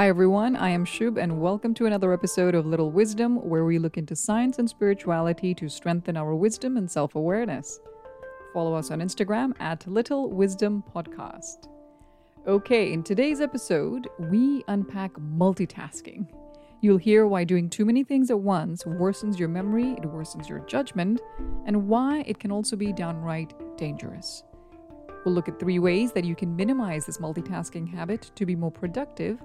Hi, everyone. I am Shub, and welcome to another episode of Little Wisdom, where we look into science and spirituality to strengthen our wisdom and self awareness. Follow us on Instagram at Little Wisdom Podcast. Okay, in today's episode, we unpack multitasking. You'll hear why doing too many things at once worsens your memory, it worsens your judgment, and why it can also be downright dangerous. We'll look at three ways that you can minimize this multitasking habit to be more productive,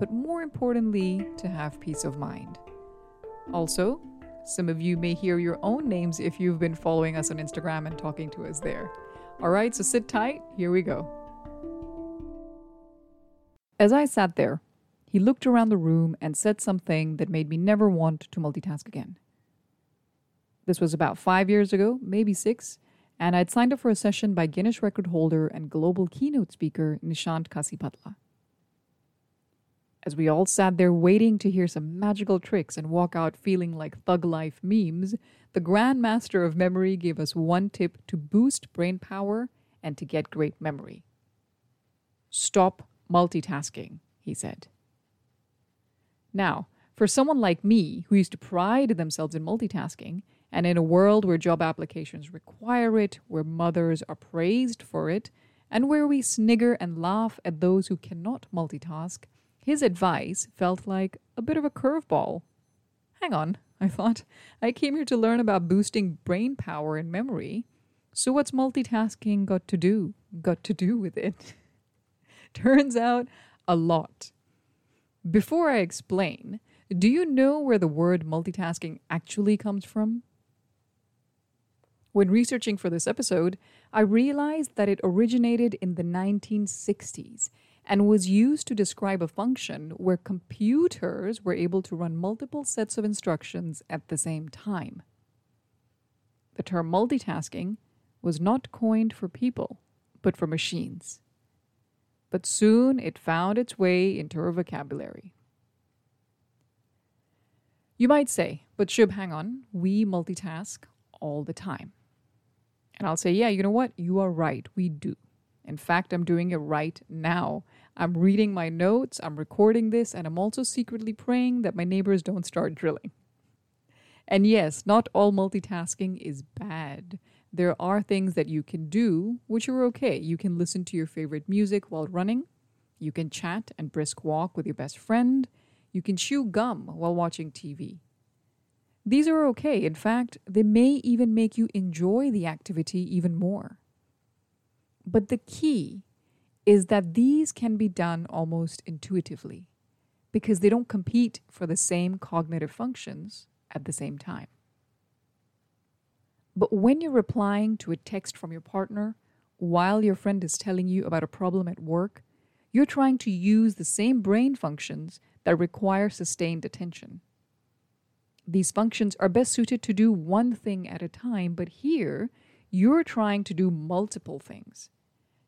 but more importantly, to have peace of mind. Also, some of you may hear your own names if you've been following us on Instagram and talking to us there. All right, so sit tight. Here we go. As I sat there, he looked around the room and said something that made me never want to multitask again. This was about five years ago, maybe six, and I'd signed up for a session by Guinness record holder and global keynote speaker Nishant Kasibhatla. As we all sat there waiting to hear some magical tricks and walk out feeling like thug life memes, the Grand Master of Memory gave us one tip to boost brain power and to get great memory. Stop multitasking, he said. Now, for someone like me, who used to pride themselves in multitasking, and in a world where job applications require it, where mothers are praised for it, and where we snigger and laugh at those who cannot multitask, his advice felt like a bit of a curveball. Hang on, I thought. I came here to learn about boosting brain power and memory. So what's multitasking got to do? Got to do with it? Turns out a lot. Before I explain, do you know where the word multitasking actually comes from? When researching for this episode, I realized that it originated in the 1960s and was used to describe a function where computers were able to run multiple sets of instructions at the same time. The term multitasking was not coined for people, but for machines. But soon it found its way into our vocabulary. You might say, but Shub, hang on, we multitask all the time. And I'll say, yeah, you know what? You are right. We do. In fact, I'm doing it right now. I'm reading my notes, I'm recording this, and I'm also secretly praying that my neighbors don't start drilling. And yes, not all multitasking is bad. There are things that you can do which are okay. You can listen to your favorite music while running. You can chat and brisk walk with your best friend. You can chew gum while watching TV. These are okay. In fact, they may even make you enjoy the activity even more. But the key is that these can be done almost intuitively because they don't compete for the same cognitive functions at the same time. But when you're replying to a text from your partner while your friend is telling you about a problem at work, you're trying to use the same brain functions that require sustained attention. These functions are best suited to do one thing at a time, but here you're trying to do multiple things.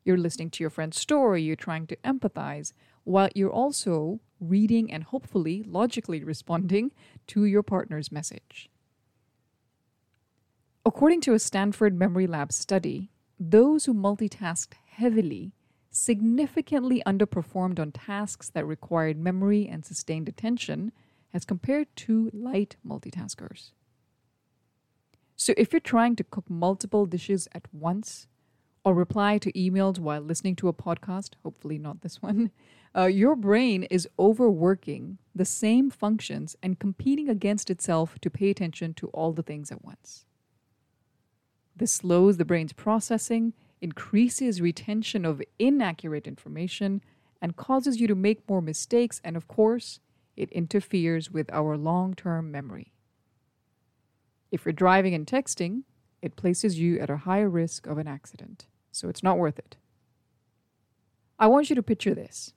You're listening to your friend's story, you're trying to empathize, while you're also reading and hopefully logically responding to your partner's message. According to a Stanford Memory Lab study, those who multitasked heavily significantly underperformed on tasks that required memory and sustained attention as compared to light multitaskers. So, if you're trying to cook multiple dishes at once, or reply to emails while listening to a podcast, hopefully not this one, uh, your brain is overworking the same functions and competing against itself to pay attention to all the things at once. This slows the brain's processing, increases retention of inaccurate information, and causes you to make more mistakes, and of course, it interferes with our long term memory. If you're driving and texting, it places you at a higher risk of an accident, so it's not worth it. I want you to picture this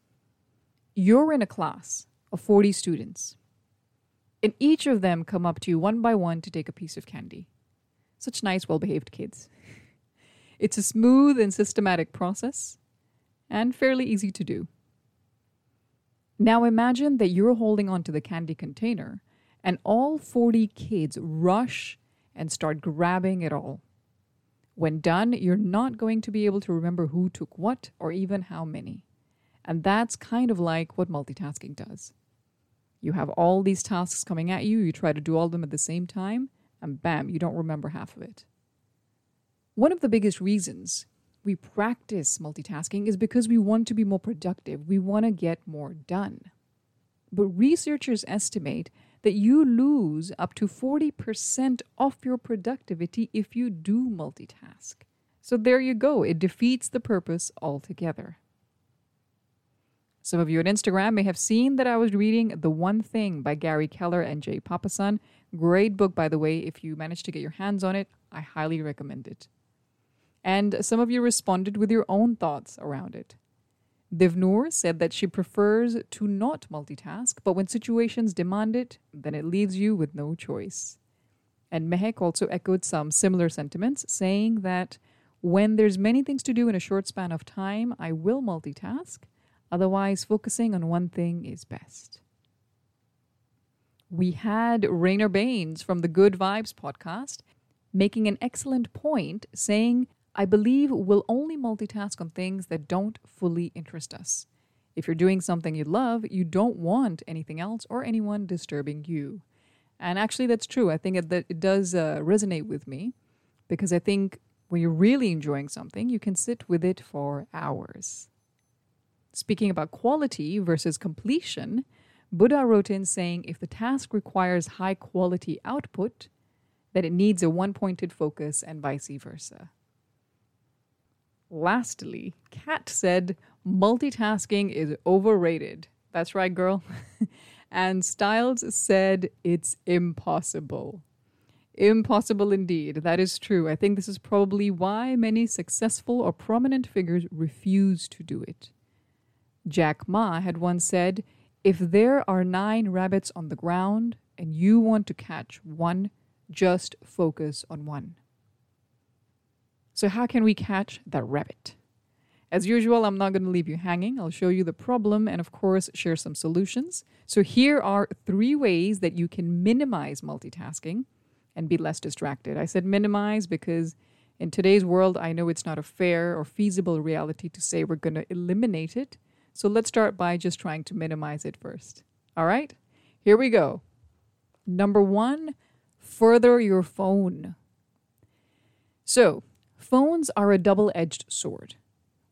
you're in a class of 40 students, and each of them come up to you one by one to take a piece of candy. Such nice, well behaved kids. It's a smooth and systematic process, and fairly easy to do. Now imagine that you're holding onto the candy container and all 40 kids rush and start grabbing it all. When done, you're not going to be able to remember who took what or even how many. And that's kind of like what multitasking does. You have all these tasks coming at you, you try to do all of them at the same time, and bam, you don't remember half of it. One of the biggest reasons we practice multitasking is because we want to be more productive, we want to get more done. But researchers estimate that you lose up to 40% of your productivity if you do multitask. So there you go, it defeats the purpose altogether. Some of you on Instagram may have seen that I was reading The One Thing by Gary Keller and Jay Papasan. Great book, by the way. If you manage to get your hands on it, I highly recommend it. And some of you responded with your own thoughts around it. Divnoor said that she prefers to not multitask, but when situations demand it, then it leaves you with no choice. And Mehek also echoed some similar sentiments, saying that when there's many things to do in a short span of time, I will multitask Otherwise, focusing on one thing is best. We had Rainer Baines from the Good Vibes podcast making an excellent point, saying, I believe we'll only multitask on things that don't fully interest us. If you're doing something you love, you don't want anything else or anyone disturbing you. And actually, that's true. I think that it does uh, resonate with me because I think when you're really enjoying something, you can sit with it for hours. Speaking about quality versus completion, Buddha wrote in saying if the task requires high quality output, that it needs a one pointed focus and vice versa. Lastly, Kat said multitasking is overrated. That's right, girl. and Styles said it's impossible. Impossible indeed. That is true. I think this is probably why many successful or prominent figures refuse to do it. Jack Ma had once said, If there are nine rabbits on the ground and you want to catch one, just focus on one. So, how can we catch that rabbit? As usual, I'm not going to leave you hanging. I'll show you the problem and, of course, share some solutions. So, here are three ways that you can minimize multitasking and be less distracted. I said minimize because in today's world, I know it's not a fair or feasible reality to say we're going to eliminate it. So let's start by just trying to minimize it first. All right, here we go. Number one, further your phone. So, phones are a double edged sword.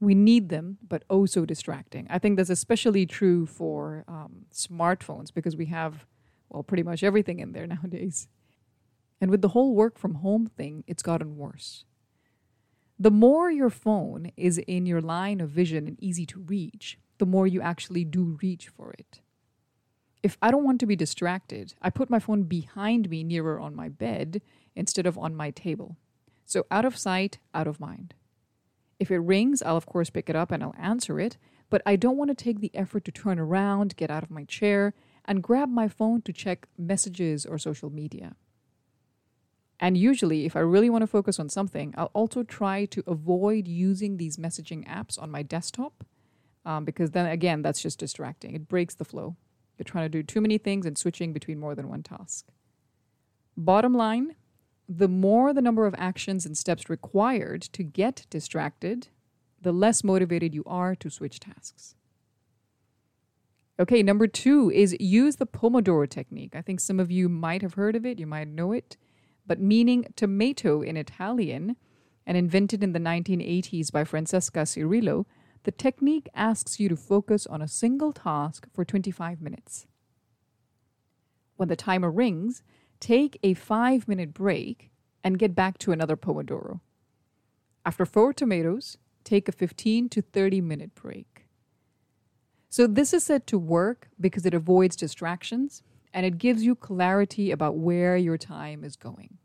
We need them, but oh so distracting. I think that's especially true for um, smartphones because we have, well, pretty much everything in there nowadays. And with the whole work from home thing, it's gotten worse. The more your phone is in your line of vision and easy to reach, the more you actually do reach for it. If I don't want to be distracted, I put my phone behind me nearer on my bed instead of on my table. So out of sight, out of mind. If it rings, I'll of course pick it up and I'll answer it, but I don't want to take the effort to turn around, get out of my chair, and grab my phone to check messages or social media. And usually, if I really want to focus on something, I'll also try to avoid using these messaging apps on my desktop um, because then again, that's just distracting. It breaks the flow. You're trying to do too many things and switching between more than one task. Bottom line the more the number of actions and steps required to get distracted, the less motivated you are to switch tasks. Okay, number two is use the Pomodoro technique. I think some of you might have heard of it, you might know it, but meaning tomato in Italian and invented in the 1980s by Francesca Cirillo, the technique asks you to focus on a single task for 25 minutes. When the timer rings, take a five minute break and get back to another Pomodoro. After four tomatoes, take a 15 to 30 minute break. So, this is said to work because it avoids distractions and it gives you clarity about where your time is going.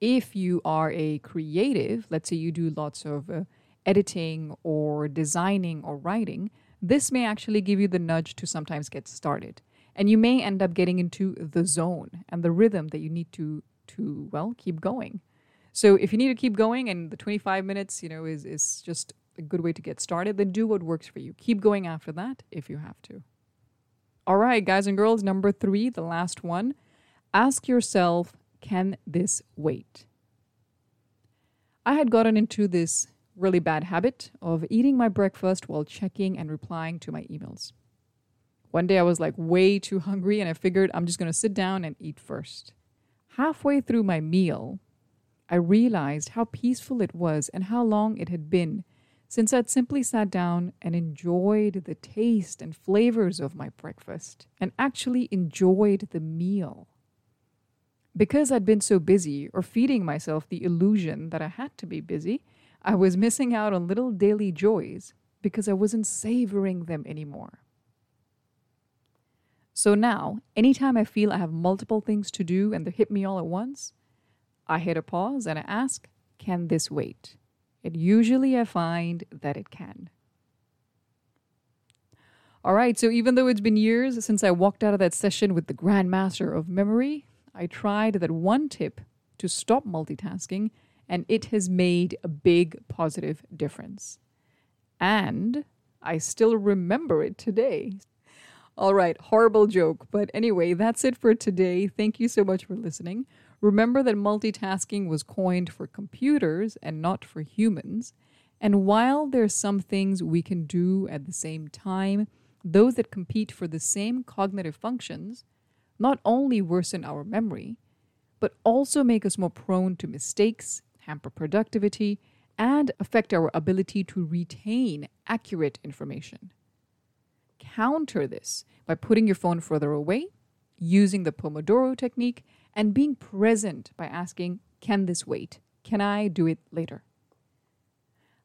If you are a creative, let's say you do lots of uh, editing or designing or writing, this may actually give you the nudge to sometimes get started. And you may end up getting into the zone and the rhythm that you need to to well keep going. So if you need to keep going and the 25 minutes, you know, is is just a good way to get started, then do what works for you. Keep going after that if you have to. All right, guys and girls, number 3, the last one. Ask yourself, can this wait? I had gotten into this really bad habit of eating my breakfast while checking and replying to my emails. One day I was like way too hungry and I figured I'm just going to sit down and eat first. Halfway through my meal, I realized how peaceful it was and how long it had been since I'd simply sat down and enjoyed the taste and flavors of my breakfast and actually enjoyed the meal. Because I'd been so busy or feeding myself the illusion that I had to be busy, I was missing out on little daily joys because I wasn't savoring them anymore. So now, anytime I feel I have multiple things to do and they hit me all at once, I hit a pause and I ask, can this wait? And usually I find that it can. All right, so even though it's been years since I walked out of that session with the Grandmaster of Memory, I tried that one tip to stop multitasking, and it has made a big positive difference. And I still remember it today. All right, horrible joke. But anyway, that's it for today. Thank you so much for listening. Remember that multitasking was coined for computers and not for humans. And while there's some things we can do at the same time, those that compete for the same cognitive functions not only worsen our memory, but also make us more prone to mistakes, hamper productivity, and affect our ability to retain accurate information counter this by putting your phone further away, using the Pomodoro technique, and being present by asking, Can this wait? Can I do it later?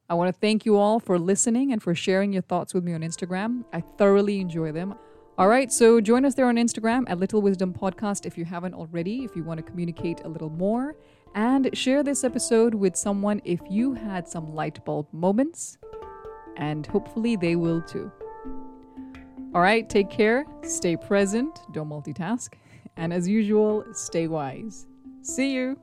I want to thank you all for listening and for sharing your thoughts with me on Instagram. I thoroughly enjoy them. All right, so join us there on Instagram at Little Wisdom Podcast if you haven't already, if you want to communicate a little more. And share this episode with someone if you had some light bulb moments, and hopefully they will too. All right, take care, stay present, don't multitask, and as usual, stay wise. See you.